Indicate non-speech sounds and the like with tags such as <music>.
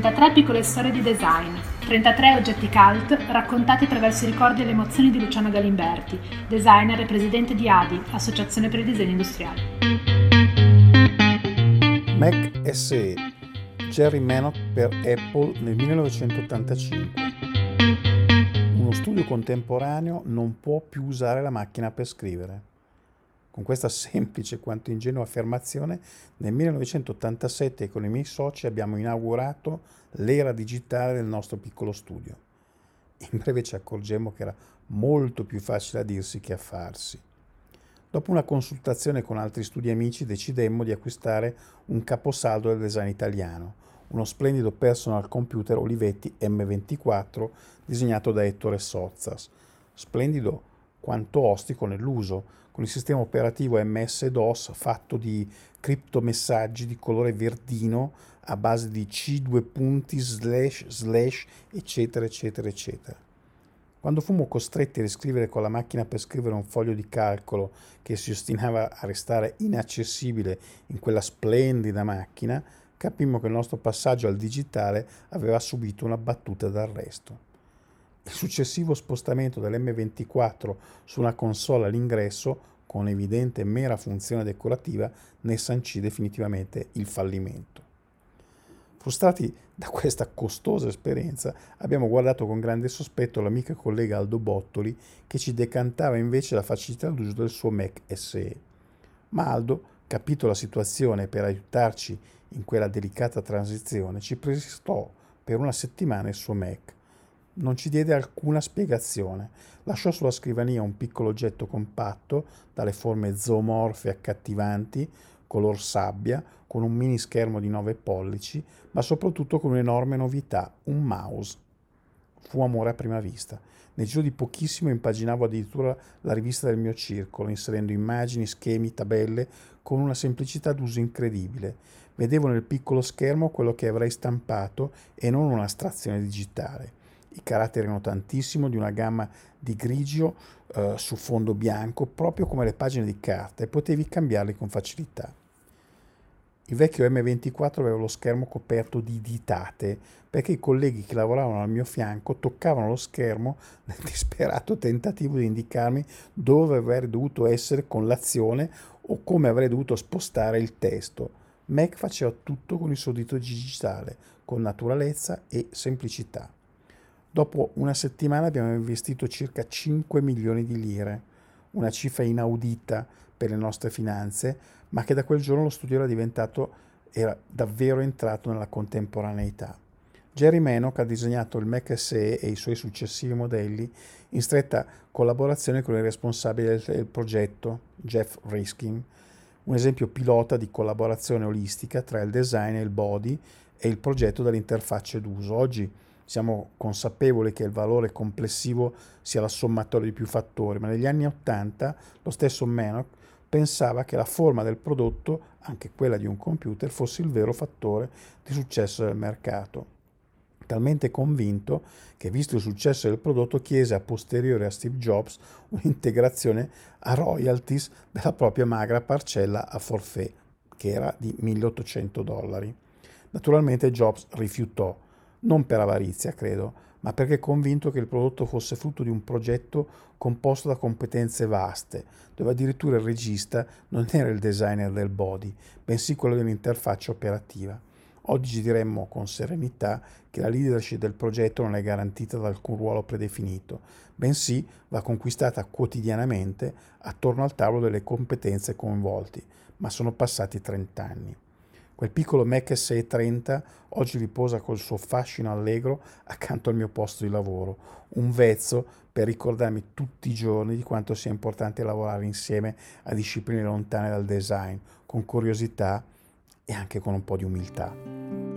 33 piccole storie di design, 33 oggetti cult raccontati attraverso i ricordi e le emozioni di Luciano Galimberti, designer e presidente di ADI, Associazione per il Disegno Industriale. Mac SE, Jerry Manock per Apple nel 1985. Uno studio contemporaneo non può più usare la macchina per scrivere. Con questa semplice quanto ingenua affermazione, nel 1987 con i miei soci abbiamo inaugurato l'era digitale del nostro piccolo studio. In breve ci accorgemmo che era molto più facile a dirsi che a farsi. Dopo una consultazione con altri studi amici decidemmo di acquistare un caposaldo del design italiano, uno splendido personal computer Olivetti M24 disegnato da Ettore Sozzas. Splendido quanto ostico nell'uso, con il sistema operativo MS-DOS fatto di criptomessaggi di colore verdino a base di C due punti slash slash eccetera eccetera eccetera. Quando fummo costretti a riscrivere con la macchina per scrivere un foglio di calcolo che si ostinava a restare inaccessibile in quella splendida macchina, capimmo che il nostro passaggio al digitale aveva subito una battuta d'arresto. Successivo spostamento dell'M24 su una console all'ingresso, con evidente mera funzione decorativa, ne sancì definitivamente il fallimento. Frustrati da questa costosa esperienza, abbiamo guardato con grande sospetto l'amico e collega Aldo Bottoli, che ci decantava invece la facilità d'uso del suo Mac SE. Ma Aldo, capito la situazione per aiutarci in quella delicata transizione, ci prestò per una settimana il suo Mac non ci diede alcuna spiegazione. Lasciò sulla scrivania un piccolo oggetto compatto, dalle forme zoomorfe accattivanti, color sabbia, con un mini schermo di 9 pollici, ma soprattutto con un'enorme novità, un mouse. Fu amore a prima vista. Nel giro di pochissimo impaginavo addirittura la rivista del mio circolo, inserendo immagini, schemi, tabelle, con una semplicità d'uso incredibile. Vedevo nel piccolo schermo quello che avrei stampato e non un'astrazione digitale. I caratteri erano tantissimo, di una gamma di grigio eh, su fondo bianco, proprio come le pagine di carta, e potevi cambiarli con facilità. Il vecchio M24 aveva lo schermo coperto di ditate, perché i colleghi che lavoravano al mio fianco toccavano lo schermo <laughs> nel disperato tentativo di indicarmi dove avrei dovuto essere con l'azione o come avrei dovuto spostare il testo. Mac faceva tutto con il suo dito digitale, con naturalezza e semplicità. Dopo una settimana abbiamo investito circa 5 milioni di lire, una cifra inaudita per le nostre finanze, ma che da quel giorno lo studio era diventato, era davvero entrato nella contemporaneità. Jerry Manock ha disegnato il Mac SE e i suoi successivi modelli in stretta collaborazione con il responsabile del, del progetto, Jeff Riskin, un esempio pilota di collaborazione olistica tra il design e il body e il progetto dell'interfaccia d'uso. Oggi siamo consapevoli che il valore complessivo sia la sommatoria di più fattori, ma negli anni Ottanta lo stesso Manock pensava che la forma del prodotto, anche quella di un computer, fosse il vero fattore di successo del mercato. Talmente convinto che, visto il successo del prodotto, chiese a posteriore a Steve Jobs un'integrazione a royalties della propria magra parcella a forfait, che era di 1800 dollari. Naturalmente Jobs rifiutò non per avarizia, credo, ma perché convinto che il prodotto fosse frutto di un progetto composto da competenze vaste, dove addirittura il regista non era il designer del body, bensì quello dell'interfaccia operativa. Oggi diremmo con serenità che la leadership del progetto non è garantita da alcun ruolo predefinito, bensì va conquistata quotidianamente attorno al tavolo delle competenze coinvolti, ma sono passati 30 anni. Quel piccolo Mac SE30 oggi riposa col suo fascino allegro accanto al mio posto di lavoro, un vezzo per ricordarmi tutti i giorni di quanto sia importante lavorare insieme a discipline lontane dal design, con curiosità e anche con un po' di umiltà.